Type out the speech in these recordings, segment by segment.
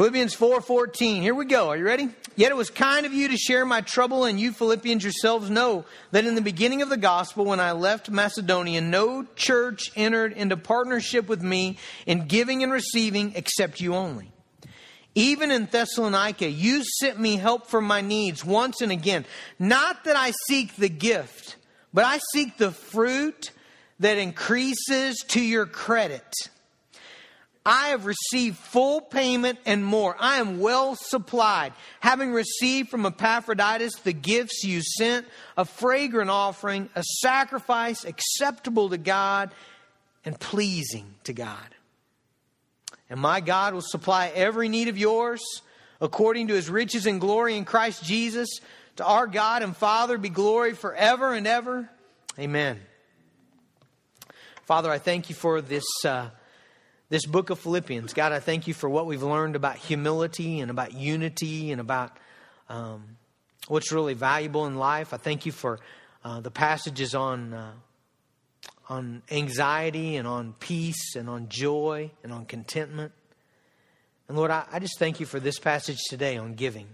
Philippians 4:14. Here we go. Are you ready? Yet it was kind of you to share my trouble and you Philippians yourselves know that in the beginning of the gospel when I left Macedonia no church entered into partnership with me in giving and receiving except you only. Even in Thessalonica, you sent me help for my needs once and again. Not that I seek the gift, but I seek the fruit that increases to your credit. I have received full payment and more. I am well supplied, having received from Epaphroditus the gifts you sent, a fragrant offering, a sacrifice acceptable to God and pleasing to God. And my God will supply every need of yours according to his riches and glory in Christ Jesus. To our God and Father be glory forever and ever. Amen. Father, I thank you for this. Uh, this book of Philippians. God, I thank you for what we've learned about humility and about unity and about um, what's really valuable in life. I thank you for uh, the passages on, uh, on anxiety and on peace and on joy and on contentment. And Lord, I, I just thank you for this passage today on giving.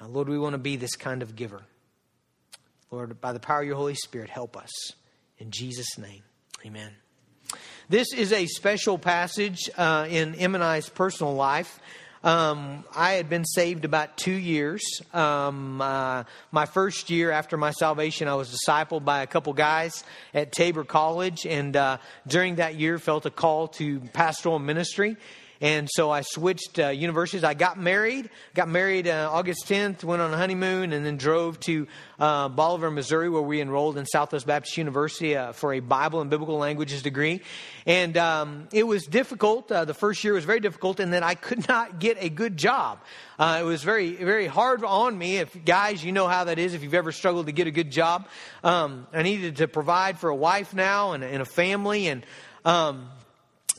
Uh, Lord, we want to be this kind of giver. Lord, by the power of your Holy Spirit, help us. In Jesus' name, amen. This is a special passage uh, in Em and I's personal life. Um, I had been saved about two years. Um, uh, my first year after my salvation, I was discipled by a couple guys at Tabor College, and uh, during that year, felt a call to pastoral ministry. And so I switched uh, universities. I got married, got married uh, August 10th, went on a honeymoon, and then drove to uh, Bolivar, Missouri, where we enrolled in Southwest Baptist University uh, for a Bible and Biblical Languages degree. And um, it was difficult. Uh, the first year was very difficult and then I could not get a good job. Uh, it was very, very hard on me. If guys, you know how that is. If you've ever struggled to get a good job, um, I needed to provide for a wife now and, and a family, and um,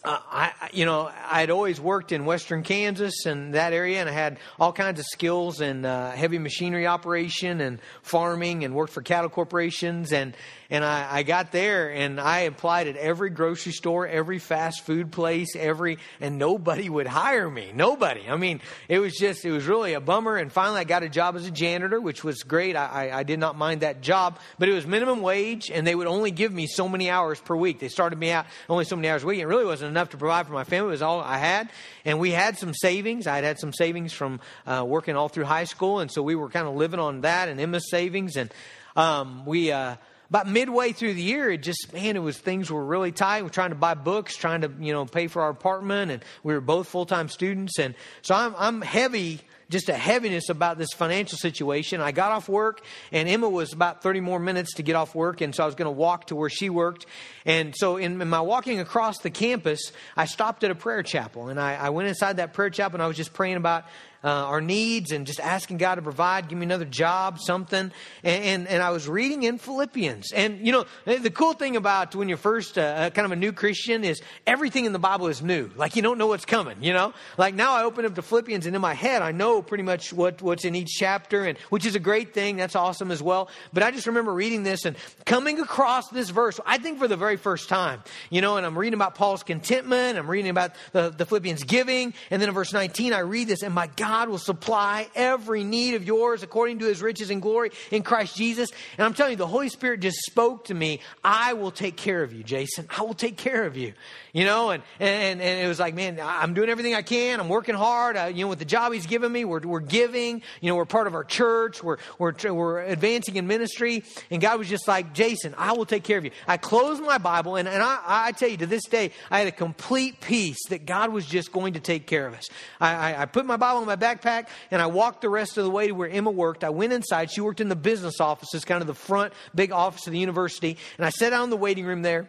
uh, I, you know, I'd always worked in western Kansas and that area, and I had all kinds of skills in uh, heavy machinery operation and farming, and worked for cattle corporations. And and I, I got there and I applied at every grocery store, every fast food place, every, and nobody would hire me. Nobody. I mean, it was just, it was really a bummer. And finally I got a job as a janitor, which was great. I, I, I did not mind that job, but it was minimum wage and they would only give me so many hours per week. They started me out only so many hours a week. It really wasn't enough to provide for my family. It was all I had. And we had some savings. I had had some savings from uh, working all through high school. And so we were kind of living on that and Emma's savings. And um, we, uh, about midway through the year, it just, man, it was things were really tight. We're trying to buy books, trying to, you know, pay for our apartment, and we were both full time students. And so I'm, I'm heavy, just a heaviness about this financial situation. I got off work, and Emma was about 30 more minutes to get off work, and so I was going to walk to where she worked. And so in, in, my walking across the campus, I stopped at a prayer chapel, and I, I went inside that prayer chapel, and I was just praying about uh, our needs and just asking God to provide, give me another job, something. And, and, and I was reading in Philippians. And, you know, the cool thing about when you're first uh, kind of a new Christian is everything in the Bible is new. Like you don't know what's coming, you know? Like now I open up to Philippians and in my head I know pretty much what, what's in each chapter, and which is a great thing. That's awesome as well. But I just remember reading this and coming across this verse, I think for the very first time, you know, and I'm reading about Paul's contentment, I'm reading about the, the Philippians giving, and then in verse 19 I read this, and my God, God will supply every need of yours according to his riches and glory in Christ Jesus. And I'm telling you, the Holy Spirit just spoke to me. I will take care of you, Jason. I will take care of you. You know, and, and, and it was like, man, I'm doing everything I can. I'm working hard. Uh, you know, with the job he's given me, we're, we're giving. You know, we're part of our church. We're, we're, we're advancing in ministry. And God was just like, Jason, I will take care of you. I closed my Bible, and, and I, I tell you, to this day, I had a complete peace that God was just going to take care of us. I, I, I put my Bible in my backpack and I walked the rest of the way to where Emma worked. I went inside. She worked in the business offices, kind of the front big office of the university. And I sat down in the waiting room there.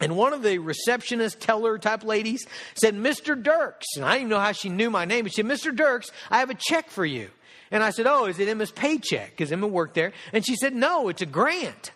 And one of the receptionist teller type ladies said, Mr. Dirks. And I didn't know how she knew my name. But she said, Mr. Dirks, I have a check for you. And I said, Oh, is it Emma's paycheck? Because Emma worked there. And she said, No, it's a grant.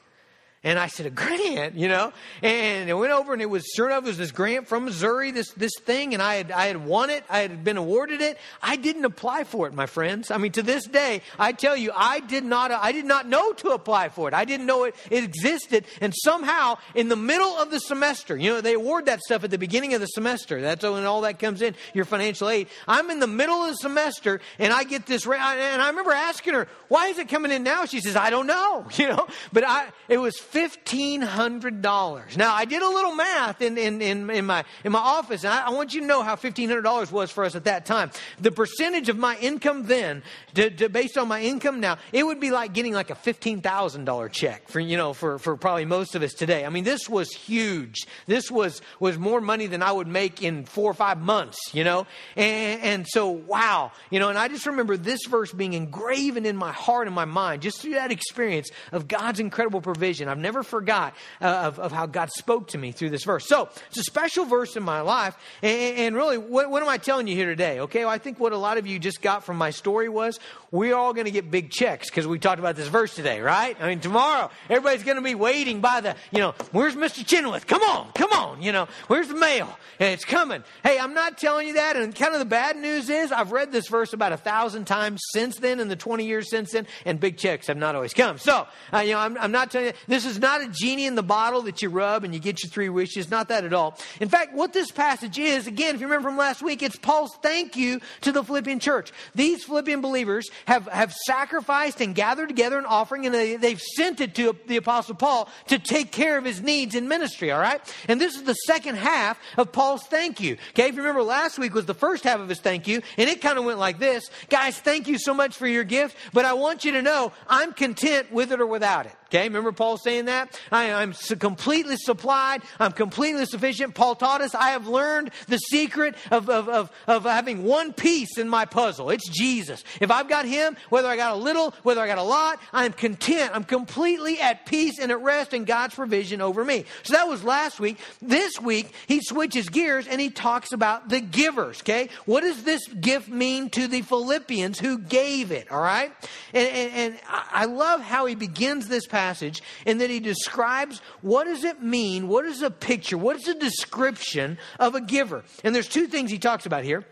And I said, a grant, you know? And it went over and it was, sure enough, it was this grant from Missouri, this, this thing, and I had, I had won it. I had been awarded it. I didn't apply for it, my friends. I mean, to this day, I tell you, I did not, I did not know to apply for it. I didn't know it, it existed. And somehow, in the middle of the semester, you know, they award that stuff at the beginning of the semester. That's when all that comes in, your financial aid. I'm in the middle of the semester and I get this, and I remember asking her, why is it coming in now? She says, I don't know, you know, but I, it was $1,500. Now, I did a little math in, in, in, in my, in my office, and I, I, want you to know how $1,500 was for us at that time. The percentage of my income then, to, to, based on my income now, it would be like getting like a $15,000 check for, you know, for, for probably most of us today. I mean, this was huge. This was, was more money than I would make in four or five months, you know? And, and so, wow, you know, and I just remember this verse being engraven in my heart and my mind just through that experience of God's incredible provision. I've never forgot uh, of, of how God spoke to me through this verse. So it's a special verse in my life. And, and really, what, what, am I telling you here today? Okay, well, I think what a lot of you just got from my story was we're all going to get big checks because we talked about this verse today, right? I mean, tomorrow, everybody's going to be waiting by the, you know, where's Mr. Chenoweth? Come on, come on, you know, where's the mail? It's coming. Hey, I'm not telling you that. And kind of the bad news is I've read this verse about a thousand times since then in the 20 years since then, and big checks have not always come. So, uh, you know, I'm, I'm not telling you, this is not a genie in the bottle that you rub and you get your three wishes. Not that at all. In fact, what this passage is, again, if you remember from last week, it's Paul's thank you to the Philippian church. These Philippian believers have, have sacrificed and gathered together an offering and they, they've sent it to the apostle Paul to take care of his needs in ministry, all right? And this is the second half of Paul's thank you. Okay, if you remember last week was the first half of his thank you, and it kind of went like this. Guys, thank you so much for your gift, but I want you to know I'm content with it or without it. Okay, remember Paul saying that? I, am completely supplied. I'm completely sufficient. Paul taught us I have learned the secret of, of, of, of, having one piece in my puzzle. It's Jesus. If I've got Him, whether I got a little, whether I got a lot, I'm content. I'm completely at peace and at rest in God's provision over me. So that was last week. This week, he switches gears and he talks about the givers. Okay, what does this gift mean to the Philippians who gave it? All right, and, and, and I love how he begins this passage and that he describes what does it mean, what is a picture, what is a description of a giver. And there's two things he talks about here.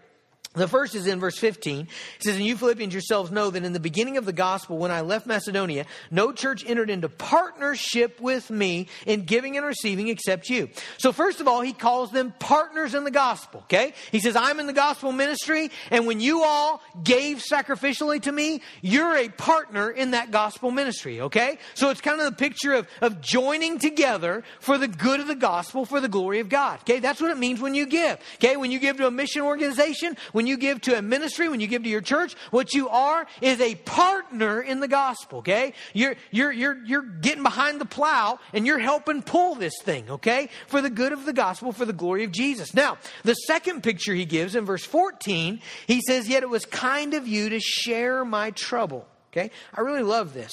The first is in verse 15. It says, And you Philippians yourselves know that in the beginning of the gospel, when I left Macedonia, no church entered into partnership with me in giving and receiving except you. So, first of all, he calls them partners in the gospel, okay? He says, I'm in the gospel ministry, and when you all gave sacrificially to me, you're a partner in that gospel ministry, okay? So, it's kind of the picture of, of joining together for the good of the gospel, for the glory of God, okay? That's what it means when you give, okay? When you give to a mission organization, when when you give to a ministry, when you give to your church, what you are is a partner in the gospel, okay? You're, you're, you're, you're getting behind the plow and you're helping pull this thing, okay? For the good of the gospel, for the glory of Jesus. Now, the second picture he gives in verse 14, he says, Yet it was kind of you to share my trouble, okay? I really love this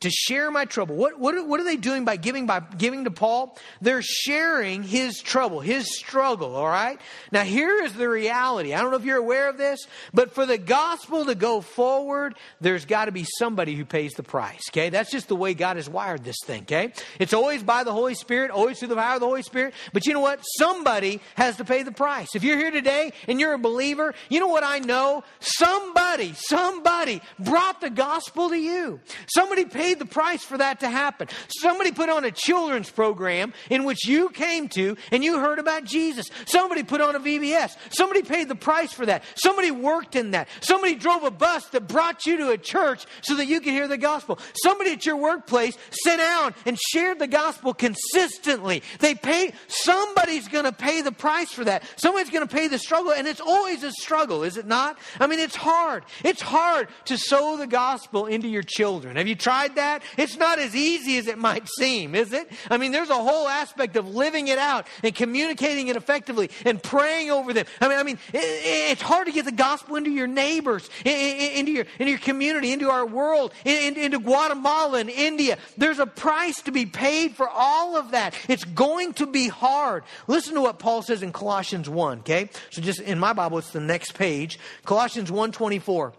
to share my trouble. What, what, what are they doing by giving, by giving to Paul? They're sharing his trouble, his struggle, all right? Now, here is the reality. I don't know if you're aware of this, but for the gospel to go forward, there's got to be somebody who pays the price, okay? That's just the way God has wired this thing, okay? It's always by the Holy Spirit, always through the power of the Holy Spirit, but you know what? Somebody has to pay the price. If you're here today and you're a believer, you know what I know? Somebody, somebody brought the gospel to you. Somebody paid paid the price for that to happen. Somebody put on a children's program in which you came to and you heard about Jesus. Somebody put on a VBS. Somebody paid the price for that. Somebody worked in that. Somebody drove a bus that brought you to a church so that you could hear the gospel. Somebody at your workplace sat down and shared the gospel consistently. They paid, somebody's going to pay the price for that. Somebody's going to pay the struggle, and it's always a struggle, is it not? I mean, it's hard. It's hard to sow the gospel into your children. Have you tried that? It's not as easy as it might seem, is it? I mean, there's a whole aspect of living it out and communicating it effectively and praying over them. I mean, I mean, it, it's hard to get the gospel into your neighbors, into your into your community, into our world, into Guatemala and India. There's a price to be paid for all of that. It's going to be hard. Listen to what Paul says in Colossians 1, okay? So just in my Bible, it's the next page. Colossians 1 24.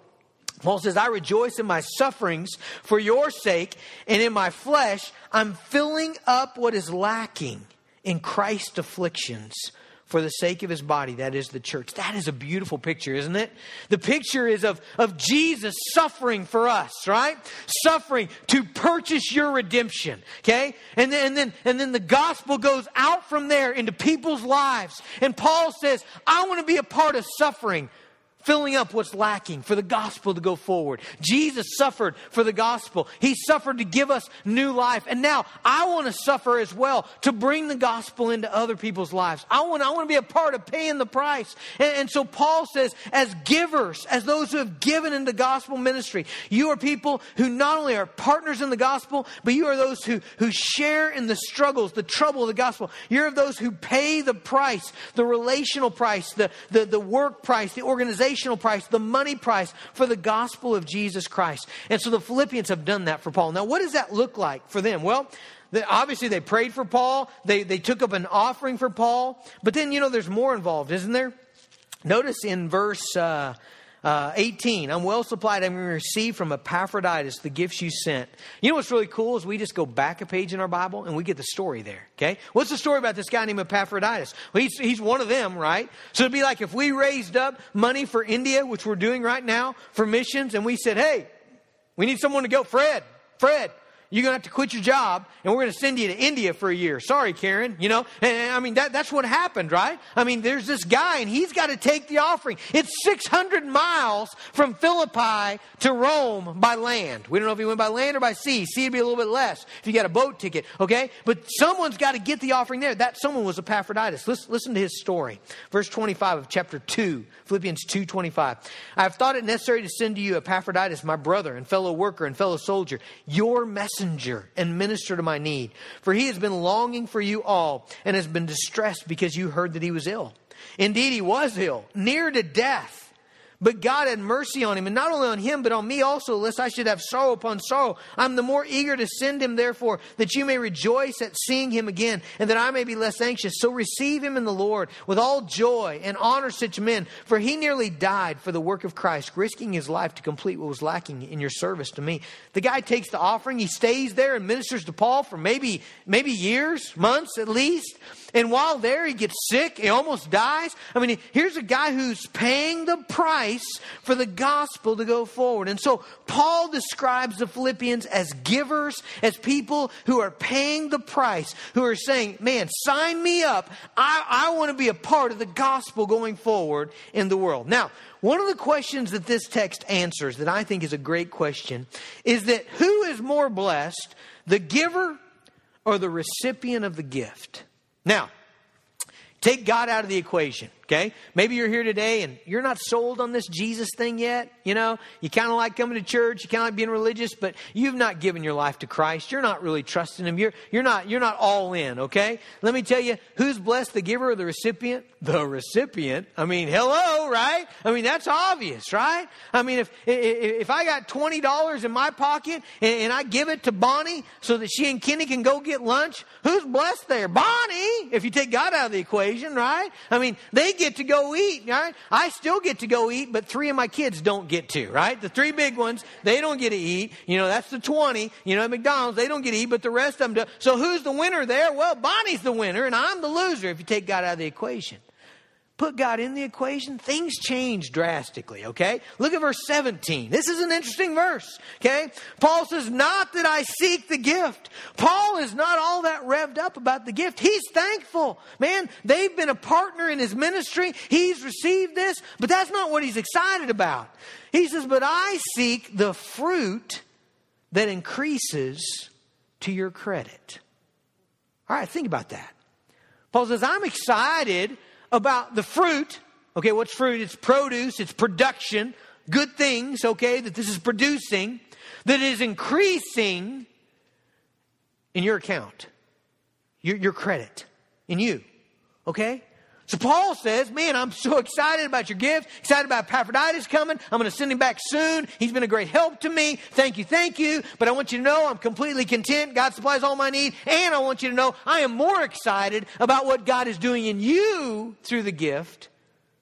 Paul says, I rejoice in my sufferings for your sake, and in my flesh, I'm filling up what is lacking in Christ's afflictions for the sake of his body, that is the church. That is a beautiful picture, isn't it? The picture is of, of Jesus suffering for us, right? Suffering to purchase your redemption, okay? And then, and then, and then the gospel goes out from there into people's lives. And Paul says, I want to be a part of suffering filling up what's lacking for the gospel to go forward. Jesus suffered for the gospel. He suffered to give us new life. And now I want to suffer as well to bring the gospel into other people's lives. I want, I want to be a part of paying the price. And, and so Paul says, as givers, as those who have given in the gospel ministry, you are people who not only are partners in the gospel, but you are those who, who share in the struggles, the trouble of the gospel. You're of those who pay the price, the relational price, the, the, the work price, the organization price, the money price for the gospel of Jesus Christ. And so the Philippians have done that for Paul. Now, what does that look like for them? Well, they, obviously they prayed for Paul, they, they took up an offering for Paul, but then, you know, there's more involved, isn't there? Notice in verse. Uh, uh, 18, I'm well supplied. I'm going to receive from Epaphroditus the gifts you sent. You know what's really cool is we just go back a page in our Bible and we get the story there. Okay? What's the story about this guy named Epaphroditus? Well, he's, he's one of them, right? So it'd be like if we raised up money for India, which we're doing right now, for missions, and we said, hey, we need someone to go. Fred, Fred, you're going to have to quit your job and we're going to send you to India for a year. Sorry, Karen. You know, and, I mean, that, that's what happened, right? I mean, there's this guy and he's got to take the offering. It's 600 miles from Philippi to Rome by land. We don't know if he went by land or by sea. Sea would be a little bit less if you got a boat ticket, okay? But someone's got to get the offering there. That someone was Epaphroditus. Listen, listen to his story. Verse 25 of chapter 2, Philippians 2 25. I have thought it necessary to send to you Epaphroditus, my brother and fellow worker and fellow soldier, your messenger messenger and minister to my need. For he has been longing for you all and has been distressed because you heard that he was ill. Indeed, he was ill, near to death. But God had mercy on him, and not only on him, but on me also, lest I should have sorrow upon sorrow. I'm the more eager to send him, therefore, that you may rejoice at seeing him again, and that I may be less anxious. So receive him in the Lord with all joy, and honor such men, for he nearly died for the work of Christ, risking his life to complete what was lacking in your service to me. The guy takes the offering, he stays there and ministers to Paul for maybe, maybe years, months at least. And while there, he gets sick. He almost dies. I mean, here's a guy who's paying the price for the gospel to go forward. And so Paul describes the Philippians as givers, as people who are paying the price, who are saying, man, sign me up. I, I want to be a part of the gospel going forward in the world. Now, one of the questions that this text answers that I think is a great question is that who is more blessed, the giver or the recipient of the gift? Now, take God out of the equation. Okay? Maybe you're here today and you're not sold on this Jesus thing yet. You know, you kind of like coming to church, you kind of like being religious, but you've not given your life to Christ. You're not really trusting Him. You're, you're, not, you're not all in, okay? Let me tell you, who's blessed, the giver or the recipient? The recipient. I mean, hello, right? I mean, that's obvious, right? I mean, if, if I got $20 in my pocket and, and I give it to Bonnie so that she and Kenny can go get lunch, who's blessed there? Bonnie, if you take God out of the equation, right? I mean, they get to go eat, right? I still get to go eat, but three of my kids don't get to, right? The three big ones, they don't get to eat. You know, that's the 20. You know, at McDonald's, they don't get to eat, but the rest of them do. So who's the winner there? Well, Bonnie's the winner, and I'm the loser if you take God out of the equation put God in the equation, things change drastically, okay? Look at verse 17. This is an interesting verse, okay? Paul says, Not that I seek the gift. Paul is not all that revved up about the gift. He's thankful. Man, they've been a partner in his ministry. He's received this, but that's not what he's excited about. He says, But I seek the fruit that increases to your credit. All right, think about that. Paul says, I'm excited about the fruit. Okay, what's fruit? It's produce, it's production, good things, okay, that this is producing, that is increasing in your account, your, your credit, in you. Okay? So Paul says, Man, I'm so excited about your gift, excited about Epaphroditus coming. I'm going to send him back soon. He's been a great help to me. Thank you, thank you. But I want you to know I'm completely content. God supplies all my need. And I want you to know I am more excited about what God is doing in you through the gift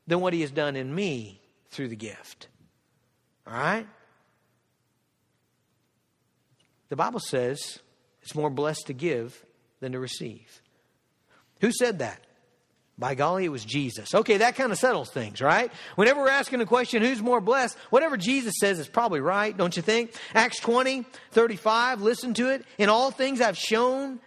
than what he has done in me through the gift. All right? The Bible says it's more blessed to give than to receive. Who said that? By golly, it was Jesus. Okay, that kind of settles things, right? Whenever we're asking the question, who's more blessed, whatever Jesus says is probably right, don't you think? Acts 20, 35, listen to it. In all things I've shown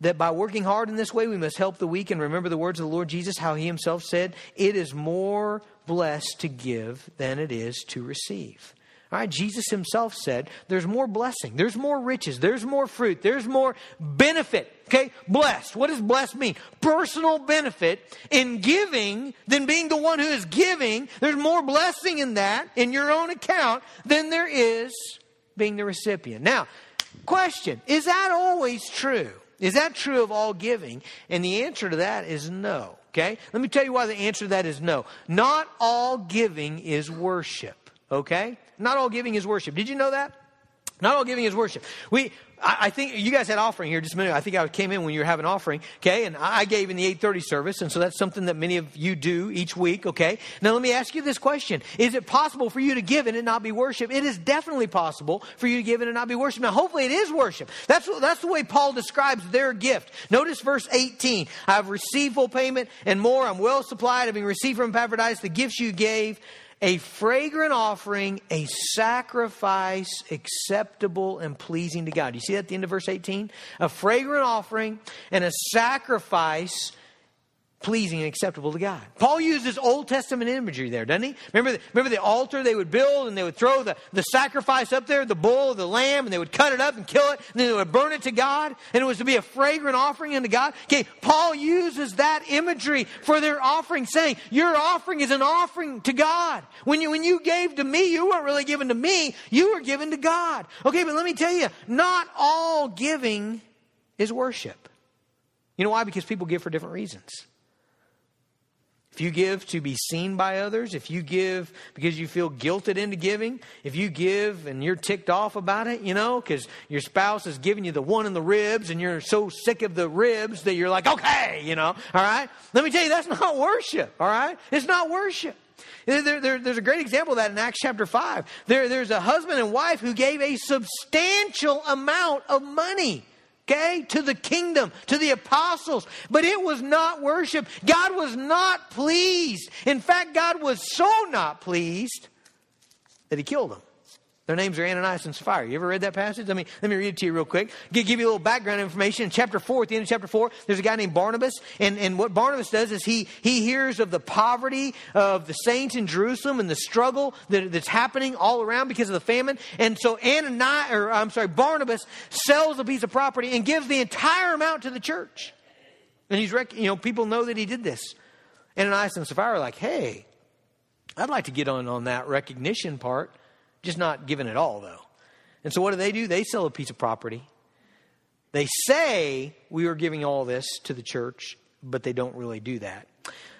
that by working hard in this way, we must help the weak and remember the words of the Lord Jesus, how he himself said, It is more blessed to give than it is to receive. Right, Jesus himself said there's more blessing, there's more riches, there's more fruit, there's more benefit. Okay, blessed. What does blessed mean? Personal benefit in giving than being the one who is giving. There's more blessing in that, in your own account, than there is being the recipient. Now, question is that always true? Is that true of all giving? And the answer to that is no. Okay? Let me tell you why the answer to that is no. Not all giving is worship. Okay? Not all giving is worship. Did you know that? Not all giving is worship. We, I, I, think you guys had offering here just a minute. I think I came in when you were having offering, okay? And I gave in the 830 service, and so that's something that many of you do each week, okay? Now let me ask you this question. Is it possible for you to give and it not be worship? It is definitely possible for you to give and it not be worship. Now hopefully it is worship. That's, that's the way Paul describes their gift. Notice verse 18. I have received full payment and more. I'm well supplied, having received from Epaphroditus the gifts you gave a fragrant offering, a sacrifice acceptable and pleasing to God. You see that at the end of verse 18? A fragrant offering and a sacrifice pleasing and acceptable to God. Paul uses Old Testament imagery there, doesn't he? Remember the, remember the altar they would build and they would throw the, the sacrifice up there, the bull, the lamb, and they would cut it up and kill it, and then they would burn it to God, and it was to be a fragrant offering unto God. Okay, Paul uses that imagery for their offering, saying, Your offering is an offering to God. When you, when you gave to me, you weren't really given to me, you were given to God. Okay, but let me tell you, not all giving is worship. You know why? Because people give for different reasons. If you give to be seen by others, if you give because you feel guilted into giving, if you give and you're ticked off about it, you know, because your spouse is giving you the one in the ribs and you're so sick of the ribs that you're like, okay, you know, all right? Let me tell you, that's not worship, all right? It's not worship. There, there, there's a great example of that in Acts chapter 5. There, there's a husband and wife who gave a substantial amount of money okay, to the kingdom, to the apostles. But it was not worship. God was not pleased. In fact, God was so not pleased that he killed them. Their names are Ananias and Sapphira. You ever read that passage? Let me, let me read it to you real quick. Give, give you a little background information. In chapter 4, at the end of chapter 4, there's a guy named Barnabas. And, and what Barnabas does is he, he hears of the poverty of the saints in Jerusalem and the struggle that, that's happening all around because of the famine. And so Ananias, or I'm sorry, Barnabas sells a piece of property and gives the entire amount to the church. And he's, rec- you know, people know that he did this. Ananias and Sapphira are like, hey, I'd like to get on on that recognition part. Just not given at all, though. And so what do they do? They sell a piece of property. They say we are giving all this to the church, but they don't really do that.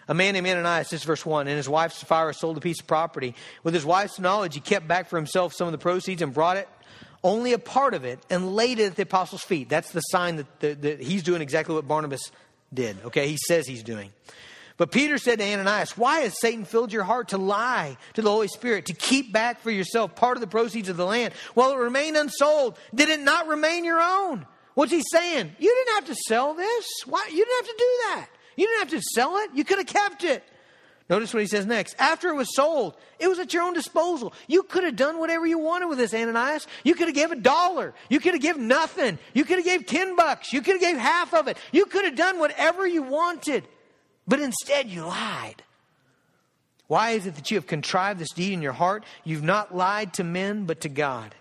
A man named Ananias, this is verse 1, and his wife Sapphira sold a piece of property. With his wife's knowledge, he kept back for himself some of the proceeds and brought it, only a part of it, and laid it at the apostles' feet. That's the sign that, that, that he's doing exactly what Barnabas did. Okay, he says he's doing. But Peter said to Ananias, Why has Satan filled your heart to lie to the Holy Spirit, to keep back for yourself part of the proceeds of the land while it remained unsold? Did it not remain your own? What's he saying? You didn't have to sell this. Why? You didn't have to do that. You didn't have to sell it. You could have kept it. Notice what he says next. After it was sold, it was at your own disposal. You could have done whatever you wanted with this, Ananias. You could have gave a dollar. You could have given nothing. You could have gave ten bucks. You could have gave half of it. You could have done whatever you wanted. But instead, you lied. Why is it that you have contrived this deed in your heart? You've not lied to men, but to God.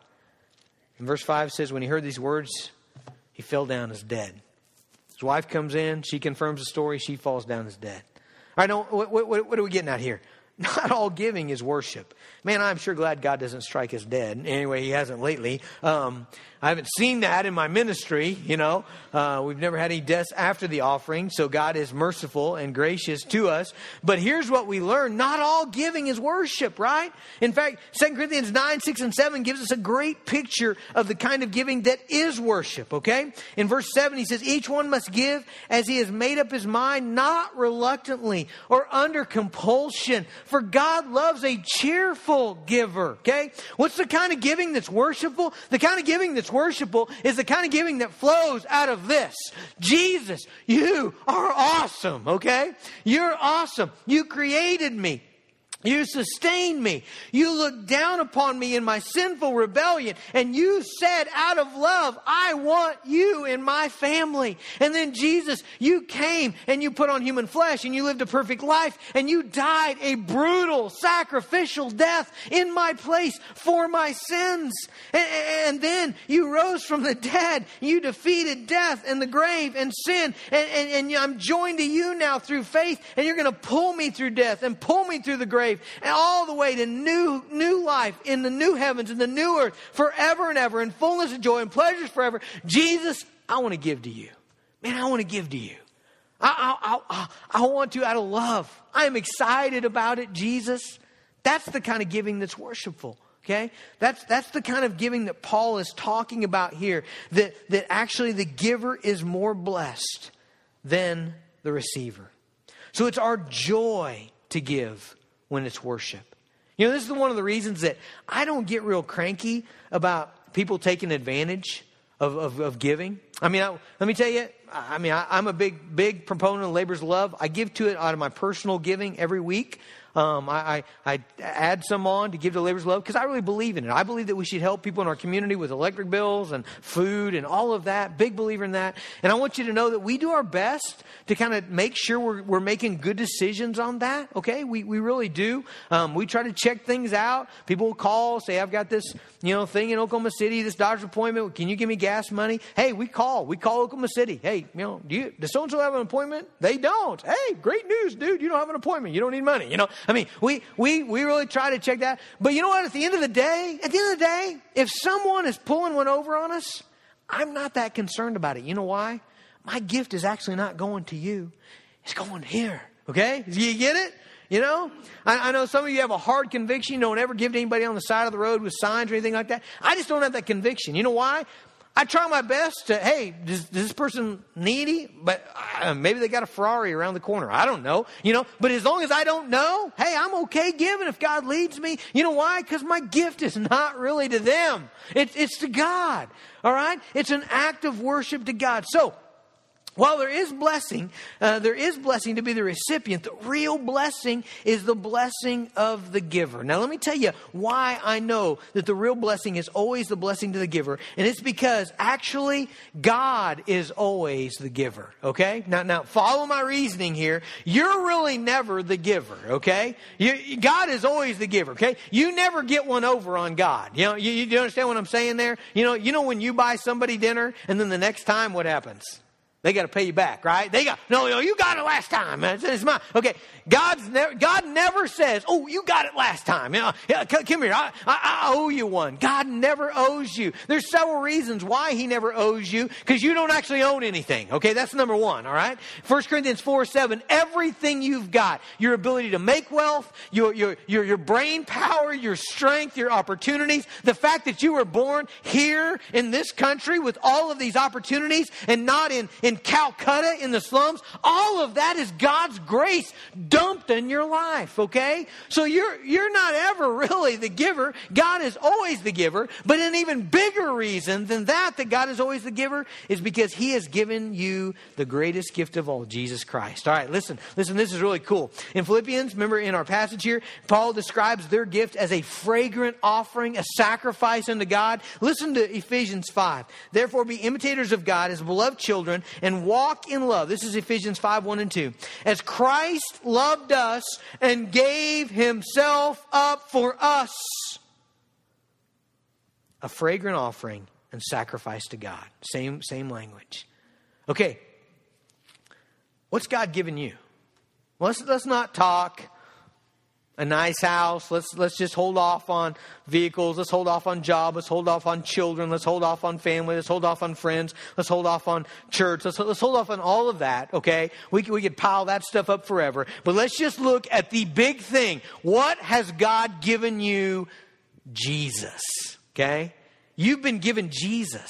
And verse 5 says, When he heard these words, he fell down as dead. His wife comes in, she confirms the story, she falls down as dead. All right, now, what, what, what are we getting at here? Not all giving is worship. Man, I'm sure glad God doesn't strike us dead. Anyway, He hasn't lately. Um, I haven't seen that in my ministry, you know. Uh, we've never had any deaths after the offering, so God is merciful and gracious to us. But here's what we learn not all giving is worship, right? In fact, 2 Corinthians 9, 6, and 7 gives us a great picture of the kind of giving that is worship, okay? In verse 7, he says, Each one must give as he has made up his mind, not reluctantly or under compulsion For God loves a cheerful giver. Okay? What's the kind of giving that's worshipful? The kind of giving that's worshipful is the kind of giving that flows out of this. Jesus, you are awesome. Okay? You're awesome. You created me. You sustained me. You looked down upon me in my sinful rebellion, and you said, out of love, I want you in my family. And then, Jesus, you came and you put on human flesh, and you lived a perfect life, and you died a brutal, sacrificial death in my place for my sins. And, and then you rose from the dead. You defeated death and the grave and sin. And, and, and I'm joined to you now through faith, and you're going to pull me through death and pull me through the grave grave, and all the way to new, new life in the new heavens and the new earth forever and ever in fullness of joy and pleasures forever. Jesus, I want to give to you. Man, I want to give to you. I, I, I, I want to out of love. I am excited about it, Jesus. That's the kind of giving that's worshipful. Okay? That's, that's the kind of giving that Paul is talking about here. That, that actually the giver is more blessed than the receiver. So it's our joy to give when it's worship. You know, this is one of the reasons that I don't get real cranky about people taking advantage of, of, of giving. I mean, I, let me tell you, I mean, I, am a big, big proponent of labor's love. I give to it out of my personal giving every week. Um, I, I, I, add some on to give to Labor's Love because I really believe in it. I believe that we should help people in our community with electric bills and food and all of that. Big believer in that. And I want you to know that we do our best to kind of make sure we're, we're making good decisions on that. Okay, we, we really do. Um, we try to check things out. People will call, say, "I've got this, you know, thing in Oklahoma City, this doctor's appointment. Can you give me gas money?" Hey, we call. We call Oklahoma City. Hey, you know, do you does so and so have an appointment? They don't. Hey, great news, dude. You don't have an appointment. You don't need money. You know, I mean, we, we, we really try to check that. But you know what? At the end of the day, at the end of the day, if someone is pulling one over on us, I'm not that concerned about it. You know why? My gift is actually not going to you. It's going here. Okay? You get it? You know, I, I, know some of you have a hard conviction. You don't ever give to anybody on the side of the road with signs or anything like that. I just don't have that conviction. You know why? I try my best to, hey, does this person needy? But uh, maybe they got a Ferrari around the corner. I don't know. You know, but as long as I don't know, hey, I'm okay giving if God leads me. You know why? Because my gift is not really to them. It's, it's to God. All right? It's an act of worship to God. So, while there is blessing, uh, there is blessing to be the recipient. The real blessing is the blessing of the giver. Now, let me tell you why I know that the real blessing is always the blessing to the giver. And it's because actually God is always the giver. Okay? Now, now follow my reasoning here. You're really never the giver. Okay? You, God is always the giver. Okay? You never get one over on God. You know, you, you understand what I'm saying there? You know, you know when you buy somebody dinner and then the next time what happens? They got to pay you back, right? They got no, no. You got it last time. It's, it's mine. Okay, God's never, God never says, "Oh, you got it last time." You know, come here. I, I, I, owe you one. God never owes you. There's several reasons why He never owes you because you don't actually own anything. Okay, that's number one. All right. First Corinthians four seven. Everything you've got, your ability to make wealth, your your your your brain power, your strength, your opportunities, the fact that you were born here in this country with all of these opportunities and not in in in Calcutta in the slums, all of that is God's grace dumped in your life, okay? So you're, you're not ever really the giver. God is always the giver. But an even bigger reason than that, that God is always the giver, is because He has given you the greatest gift of all, Jesus Christ. All right, listen, listen, this is really cool. In Philippians, remember in our passage here, Paul describes their gift as a fragrant offering, a sacrifice unto God. Listen to Ephesians 5. Therefore, be imitators of God as beloved children and walk in love. This is Ephesians 5 1 and 2. As Christ loved us and gave himself up for us, a fragrant offering and sacrifice to God. Same, same language. Okay, what's God given you? Let's, let's not talk a nice house. Let's let's just hold off on vehicles. Let's hold off on job. Let's hold off on children. Let's hold off on family. Let's hold off on friends. Let's hold off on church. Let's let's hold off on all of that. Okay, we we could pile that stuff up forever. But let's just look at the big thing. What has God given you? Jesus. Okay, you've been given Jesus.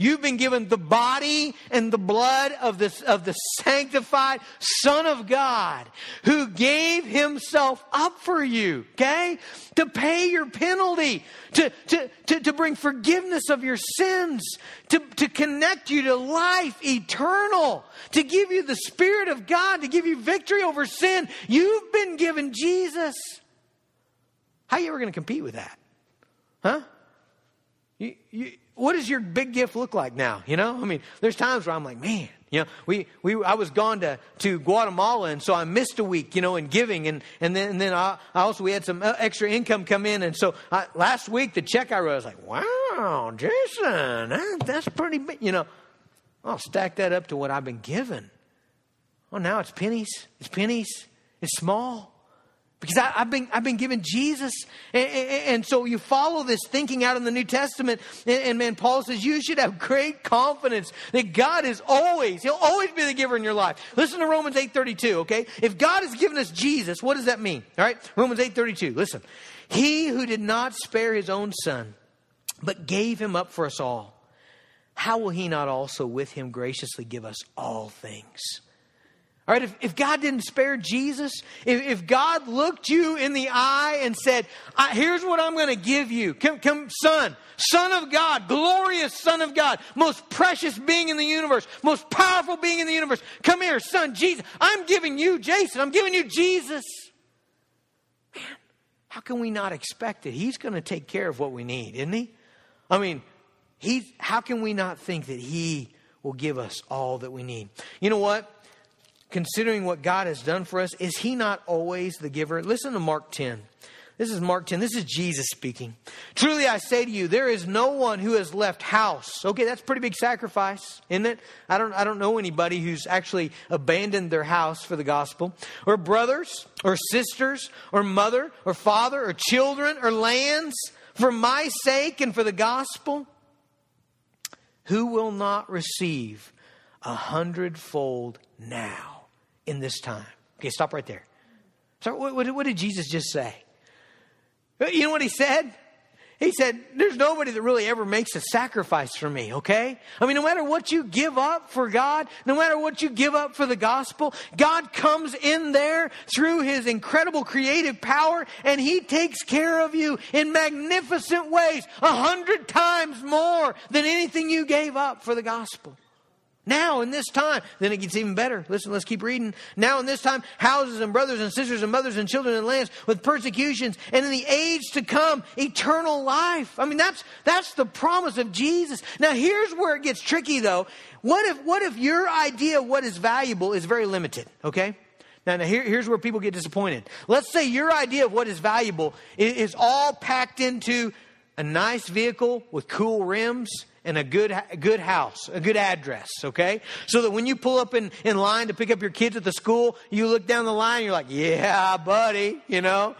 You've been given the body and the blood of, this, of the sanctified Son of God who gave himself up for you, okay? To pay your penalty, to, to, to, to bring forgiveness of your sins, to, to connect you to life eternal, to give you the Spirit of God, to give you victory over sin. You've been given Jesus. How are you ever going to compete with that? Huh? You, you, what does your big gift look like now? You know, I mean, there's times where I'm like, man, you know, we, we I was gone to, to Guatemala, and so I missed a week, you know, in giving, and and then and then I, I also we had some uh, extra income come in, and so I, last week the check I wrote, I was like, wow, Jason, that, that's pretty big, you know. I'll stack that up to what I've been given. Well, now it's pennies. It's pennies. It's small. Because I, have been, I've been given Jesus. And, and, and, so you follow this thinking out in the New Testament. And, and, man, Paul says you should have great confidence that God is always, He'll always be the giver in your life. Listen to Romans 8.32, okay? If God has given us Jesus, what does that mean? All right? Romans 8.32, listen. He who did not spare His own Son, but gave Him up for us all, how will He not also with Him graciously give us all things? All right, if, if God didn't spare Jesus, if, if God looked you in the eye and said, Here's what I'm going to give you. Come, come, son, son of God, glorious son of God, most precious being in the universe, most powerful being in the universe. Come here, son, Jesus. I'm giving you Jason. I'm giving you Jesus. Man, how can we not expect it? He's going to take care of what we need, isn't he? I mean, he's, how can we not think that he will give us all that we need? You know what? Considering what God has done for us, is He not always the giver? Listen to Mark 10. This is Mark 10. This is Jesus speaking. Truly I say to you, there is no one who has left house. Okay, that's pretty big sacrifice, isn't it? I don't, I don't know anybody who's actually abandoned their house for the gospel. Or brothers, or sisters, or mother, or father, or children, or lands for my sake and for the gospel. Who will not receive a hundredfold now? In this time. Okay, stop right there. So, what, what, did Jesus just say? You know what he said? He said, There's nobody that really ever makes a sacrifice for me, okay? I mean, no matter what you give up for God, no matter what you give up for the gospel, God comes in there through his incredible creative power and he takes care of you in magnificent ways, a hundred times more than anything you gave up for the gospel. Now, in this time, then it gets even better. Listen, let's keep reading. Now, in this time, houses and brothers and sisters and mothers and children and lands with persecutions, and in the age to come, eternal life. I mean, that's, that's the promise of Jesus. Now, here's where it gets tricky, though. What if, what if your idea of what is valuable is very limited, okay? Now, now here, here's where people get disappointed. Let's say your idea of what is valuable is, is all packed into a nice vehicle with cool rims and a good, good house, a good address, okay? So that when you pull up in, in line to pick up your kids at the school, you look down the line, you're like, yeah, buddy, you know?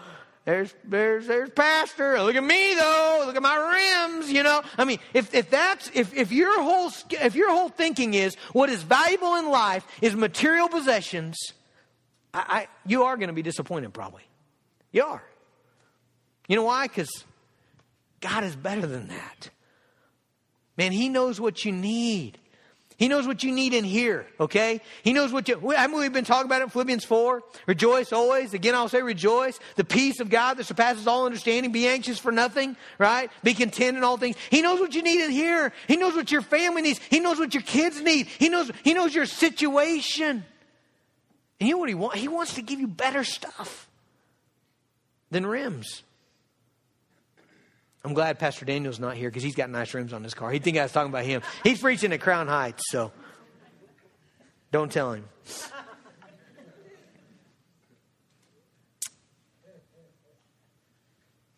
There's, there's, there's pastor. Look at me though. Look at my rims, you know? I mean, if, if that's, if, if your whole, if your whole thinking is what is valuable in life is material possessions, I, I you are going to be disappointed probably. You are. You know why? Because God is better than that. Man, He knows what you need. He knows what you need in here, okay? He knows what you, haven't we been talking about it in Philippians 4? Rejoice always. Again, I'll say rejoice. The peace of God that surpasses all understanding. Be anxious for nothing, right? Be content in all things. He knows what you need in here. He knows what your family needs. He knows what your kids need. He knows, he knows your situation. And you know what he wants? He wants to give you better stuff than rims. I'm glad Pastor Daniel's not here because he's got nice rims on his car. He'd think I was talking about him. He's preaching at Crown Heights, so don't tell him.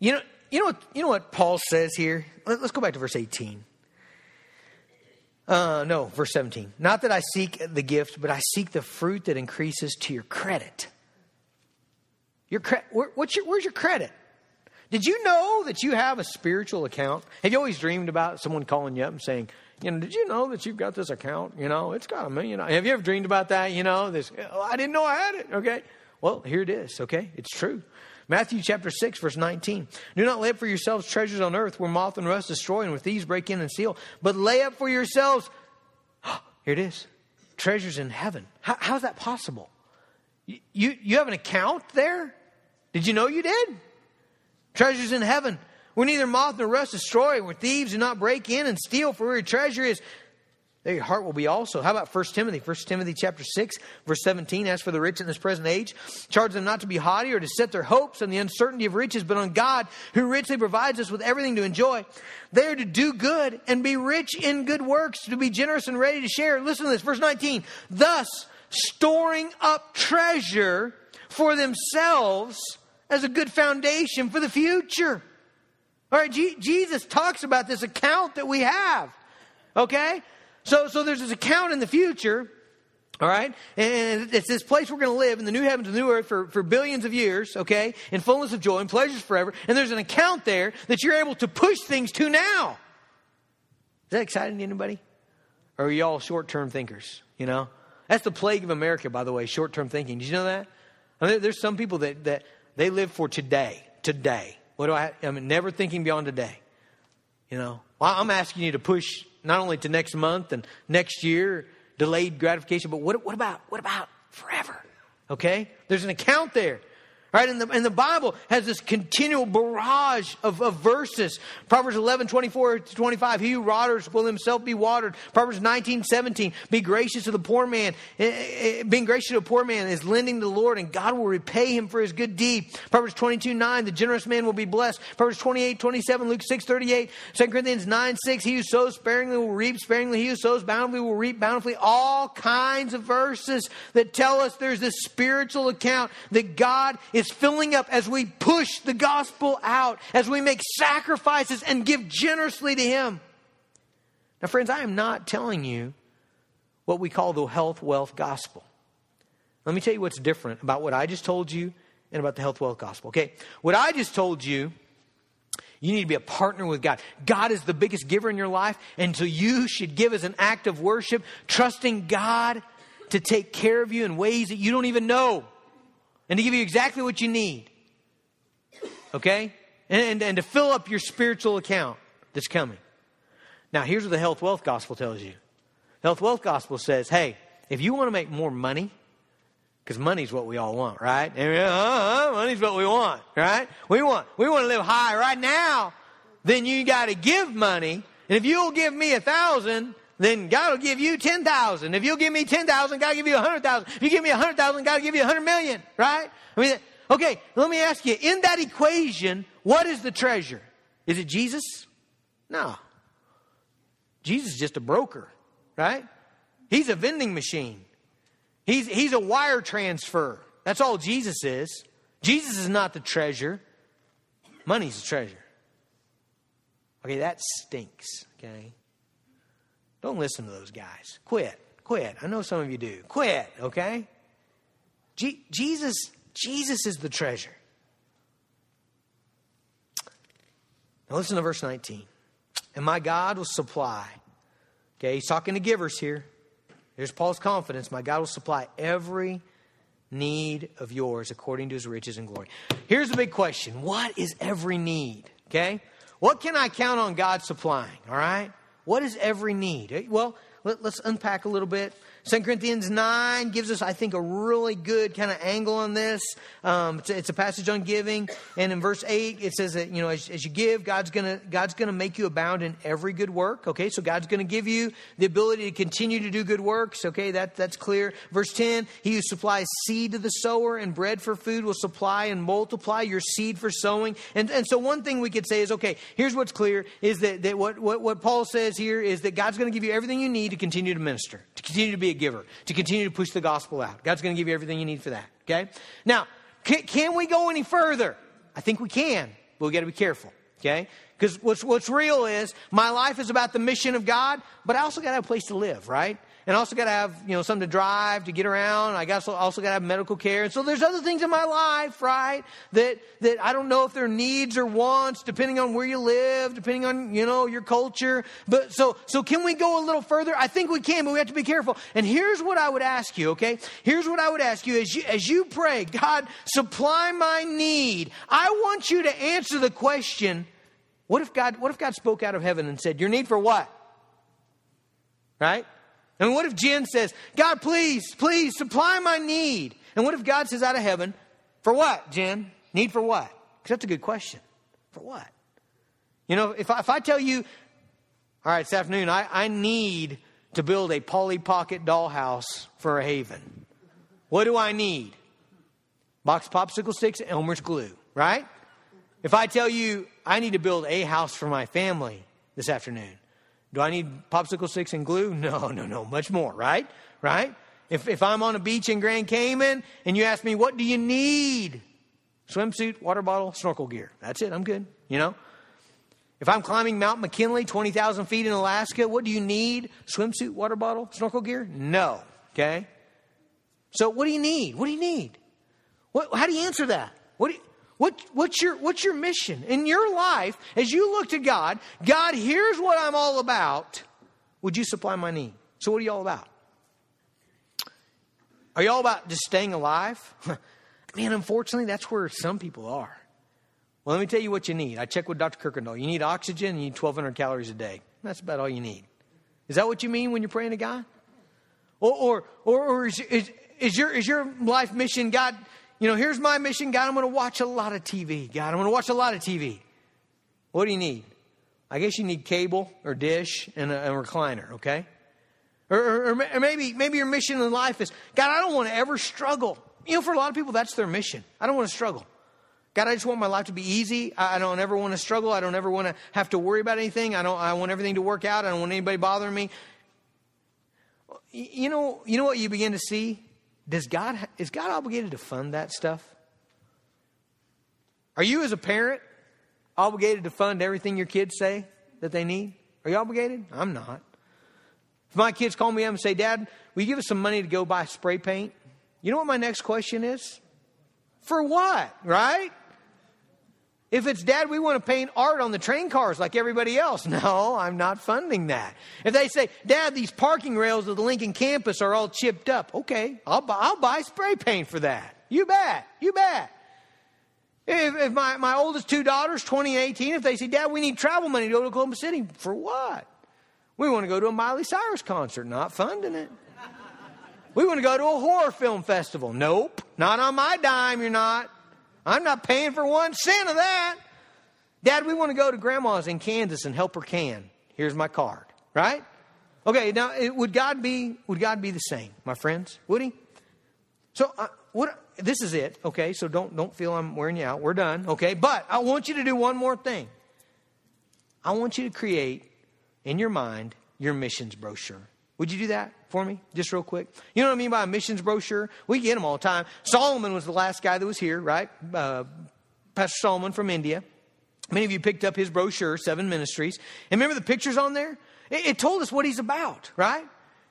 You know, you know what, you know what Paul says here? Let, us go back to verse 18. Uh, no, verse 17. Not that I seek the gift, but I seek the fruit that increases to your credit. Your cre- where, what's your, where's your credit? Did you know that you have a spiritual account? Have you always dreamed about someone calling you up and saying, you know, did you know that you've got this account? You know, it's got a million. Have you ever dreamed about that? You know, this, oh, I didn't know I had it. Okay. Well, here it is. Okay. It's true. Matthew chapter 6, verse 19. Do not lay up for yourselves treasures on earth where moth and rust destroy and where thieves break in and steal, but lay up for yourselves, here it is, treasures in heaven. How, how's that possible? You, you, you have an account there? Did you know you did? Treasures in heaven where neither moth nor rust destroy, where thieves do not break in and steal, for where your treasure is, there your heart will be also. How about 1 Timothy? 1 Timothy chapter 6, verse 17. As for the rich in this present age, charge them not to be haughty or to set their hopes on the uncertainty of riches, but on God, who richly provides us with everything to enjoy. They are to do good and be rich in good works, to be generous and ready to share. Listen to this, verse 19. Thus, storing up treasure for themselves as a good foundation for the future. All right, G- Jesus talks about this account that we have. Okay? So, so there's this account in the future, all right? And it's this place we're going to live in the new heavens and new earth for, for billions of years, okay? In fullness of joy and pleasures forever. And there's an account there that you're able to push things to now. Is that exciting to anybody? Or are you all short term thinkers? You know? That's the plague of America, by the way, short term thinking. Did you know that? I mean, there's some people that, that they live for today. Today. What do I, I mean, never thinking beyond today. You know? Well, I'm asking you to push not only to next month and next year, delayed gratification, but what, what about, what about forever? Okay? There's an account there. Right? And the, and the Bible has this continual barrage of, of verses. Proverbs 11, 24 to 25. He who waters will himself be watered. Proverbs 19, 17. Be gracious to the poor man. Eh, eh, eh, being gracious to a poor man is lending to the Lord, and God will repay him for his good deed. Proverbs 22, 9. The generous man will be blessed. Proverbs 28, 27. Luke 6, 38. 2 Corinthians 9, 6. He who sows sparingly will reap sparingly. He who sows bountifully will reap bountifully. All kinds of verses that tell us there's this spiritual account that God is is filling up as we push the gospel out, as we make sacrifices and give generously to Him. Now, friends, I am not telling you what we call the health wealth gospel. Let me tell you what's different about what I just told you and about the health wealth gospel. Okay, what I just told you, you need to be a partner with God. God is the biggest giver in your life, and so you should give as an act of worship, trusting God to take care of you in ways that you don't even know and to give you exactly what you need. Okay? And, and, and to fill up your spiritual account that's coming. Now, here's what the health wealth gospel tells you. Health wealth gospel says, hey, if you want to make more money, because money's what we all want, right? Uh, money's what we want, right? We want we want to live high right now. Then you got to give money, and if you'll give me a thousand, then God will give you 10,000. If you'll give me 10,000, God will give you 100,000. If you give me 100,000, God will give you 100 million, right? I mean, okay, let me ask you, in that equation, what is the treasure? Is it Jesus? No. Jesus is just a broker, right? He's a vending machine. He's, he's a wire transfer. That's all Jesus is. Jesus is not the treasure. Money's the treasure. Okay, that stinks, okay? Don't listen to those guys. Quit. Quit. I know some of you do. Quit, okay? G- Jesus, Jesus is the treasure. Now listen to verse 19. And my God will supply. Okay, he's talking to givers here. Here's Paul's confidence. My God will supply every need of yours according to his riches and glory. Here's the big question What is every need? Okay? What can I count on God supplying? All right? What is every need? Well, let, us unpack a little bit. 2 Corinthians 9 gives us, I think, a really good kind of angle on this. Um, it's, a, it's, a, passage on giving. And in verse 8, it says that, you know, as, as you give, God's going to God's gonna make you abound in every good work. Okay, so God's going to give you the ability to continue to do good works. Okay, that, that's clear. Verse 10, He who supplies seed to the sower and bread for food will supply and multiply your seed for sowing. And, and so one thing we could say is, okay, here's what's clear is that, that what, what, what Paul says here is that God's going to give you everything you need to continue to minister, to continue to be a giver, to continue to push the gospel out. God's going to give you everything you need for that. Okay? Now, can, can we go any further? I think we can, but we got to be careful. Okay? Because what's, what's real is my life is about the mission of God, but I also got to have a place to live, right? And also got to have, you know, something to drive, to get around. I got also got to have medical care. And so there's other things in my life, right? That, that I don't know if they're needs or wants, depending on where you live, depending on, you know, your culture. But so, so can we go a little further? I think we can, but we have to be careful. And here's what I would ask you, okay? Here's what I would ask you as you, as you pray, God, supply my need. I want you to answer the question, what if God, what if God spoke out of heaven and said, your need for what? Right? And what if Jen says, God, please, please supply my need? And what if God says out of heaven, for what, Jen? Need for what? Because that's a good question. For what? You know, if I, if I tell you, all right, this afternoon, I, I need to build a Polly Pocket dollhouse for a haven. What do I need? Box popsicle sticks and Elmer's glue, right? If I tell you I need to build a house for my family this afternoon, do I need popsicle sticks and glue? No, no, no, much more, right? Right? If, if I'm on a beach in Grand Cayman and you ask me, what do you need? Swimsuit, water bottle, snorkel gear. That's it, I'm good, you know? If I'm climbing Mount McKinley, 20,000 feet in Alaska, what do you need? Swimsuit, water bottle, snorkel gear? No, okay? So what do you need? What do you need? What, how do you answer that? What do you, what, what's, your, what's your mission in your life as you look to God? God, here's what I'm all about. Would you supply my need? So, what are you all about? Are you all about just staying alive? Man, unfortunately, that's where some people are. Well, let me tell you what you need. I checked with Dr. Kirkendall. You need oxygen, you need 1,200 calories a day. That's about all you need. Is that what you mean when you're praying to God? Or, or, or, or is, is, is, your, is your life mission, God, you know, here's my mission. God, I'm going to watch a lot of TV. God, I'm going to watch a lot of TV. What do you need? I guess you need cable or dish and a, a recliner, okay? Or, or, or, maybe, maybe your mission in life is, God, I don't want to ever struggle. You know, for a lot of people, that's their mission. I don't want to struggle. God, I just want my life to be easy. I don't ever want to struggle. I don't ever want to have to worry about anything. I don't. I want everything to work out. I don't want anybody bothering me. You know. You know what you begin to see does God, is God obligated to fund that stuff? Are you, as a parent, obligated to fund everything your kids say that they need? Are you obligated? I'm not. If my kids call me up and say, Dad, will you give us some money to go buy spray paint? You know what my next question is? For what, right? If it's dad, we want to paint art on the train cars like everybody else. No, I'm not funding that. If they say, Dad, these parking rails of the Lincoln campus are all chipped up. Okay, I'll buy, I'll buy spray paint for that. You bet. You bet. If, if my, my oldest two daughters, 20 and 18, if they say, Dad, we need travel money to go to Oklahoma City, for what? We want to go to a Miley Cyrus concert, not funding it. We want to go to a horror film festival. Nope, not on my dime, you're not. I'm not paying for one cent of that. Dad, we want to go to grandma's in Kansas and help her can. Here's my card, right? Okay, now would God be would God be the same, my friends? Would he? So uh, what this is it, okay? So don't don't feel I'm wearing you out. We're done, okay? But I want you to do one more thing. I want you to create in your mind your missions brochure. Would you do that for me, just real quick? You know what I mean by a missions brochure? We get them all the time. Solomon was the last guy that was here, right? Uh, Pastor Solomon from India. Many of you picked up his brochure, Seven Ministries. And remember the pictures on there? It, it told us what he's about, right?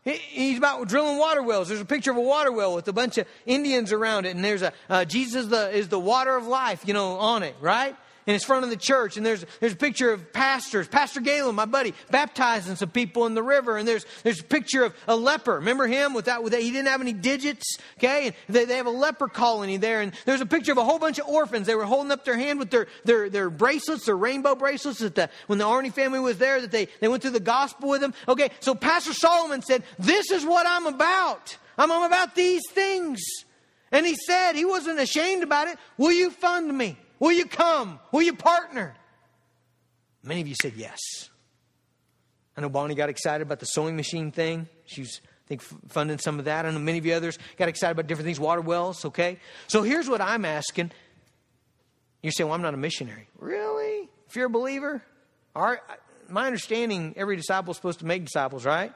He's about drilling water wells. There's a picture of a water well with a bunch of Indians around it, and there's a uh, Jesus the, is the water of life, you know, on it, right? And it's front of the church. And there's, there's a picture of pastors, Pastor Galen, my buddy, baptizing some people in the river. And there's, there's a picture of a leper. Remember him with that, with that? He didn't have any digits. Okay. And they, they have a leper colony there. And there's a picture of a whole bunch of orphans. They were holding up their hand with their, their, their bracelets, their rainbow bracelets that the, when the Arnie family was there, that they, they went through the gospel with them. Okay. So Pastor Solomon said, this is what I'm about. I'm, I'm about these things. And he said, he wasn't ashamed about it. Will you fund me? Will you come? Will you partner? Many of you said yes. I know Bonnie got excited about the sewing machine thing. She's, I think, funding some of that. I know many of you others got excited about different things, water wells, okay? So here's what I'm asking. You're saying, well, I'm not a missionary. Really? If you're a believer? All right. My understanding, every disciple is supposed to make disciples, right?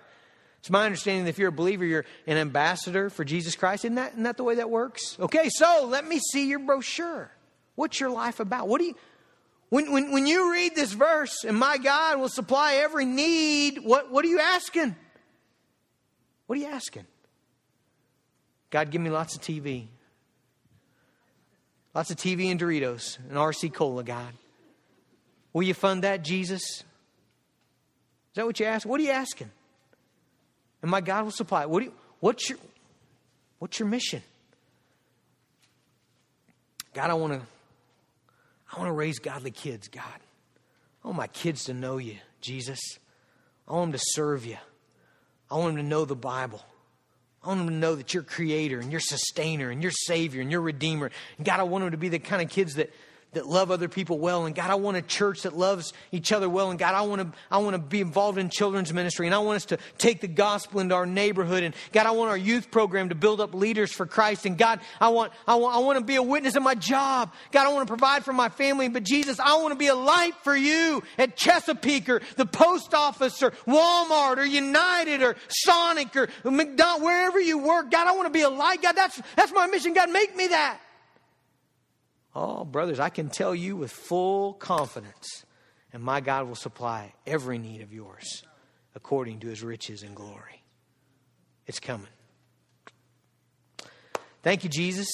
It's my understanding that if you're a believer, you're an ambassador for Jesus Christ. Isn't that, isn't that the way that works? Okay, so let me see your brochure. What's your life about? What do you, when, when, when you read this verse, and my God will supply every need, what, what are you asking? What are you asking? God, give me lots of TV. Lots of TV and Doritos and RC Cola, God. Will you fund that, Jesus? Is that what you ask? What are you asking? And my God will supply. What do you, what's your what's your mission? God, I want to I want to raise godly kids, God. I want my kids to know you, Jesus. I want them to serve you. I want them to know the Bible. I want them to know that you're creator and you're sustainer and you're savior and you're redeemer. And God, I want them to be the kind of kids that that love other people well. And God, I want a church that loves each other well. And God, I want to, I want to be involved in children's ministry. And I want us to take the gospel into our neighborhood. And God, I want our youth program to build up leaders for Christ. And God, I want, I want, I want to be a witness in my job. God, I want to provide for my family. But Jesus, I want to be a light for you at Chesapeake or the post office or Walmart or United or Sonic or McDonald's, wherever you work. God, I want to be a light. God, that's, that's my mission. God, make me that. Oh, brothers, I can tell you with full confidence, and my God will supply every need of yours according to his riches and glory. It's coming. Thank you, Jesus,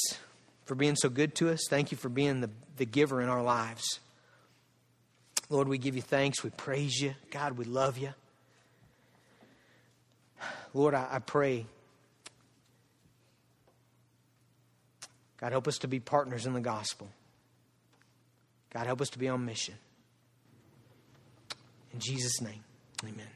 for being so good to us. Thank you for being the, the giver in our lives. Lord, we give you thanks. We praise you. God, we love you. Lord, I, I pray. God, help us to be partners in the gospel. God, help us to be on mission. In Jesus' name, amen.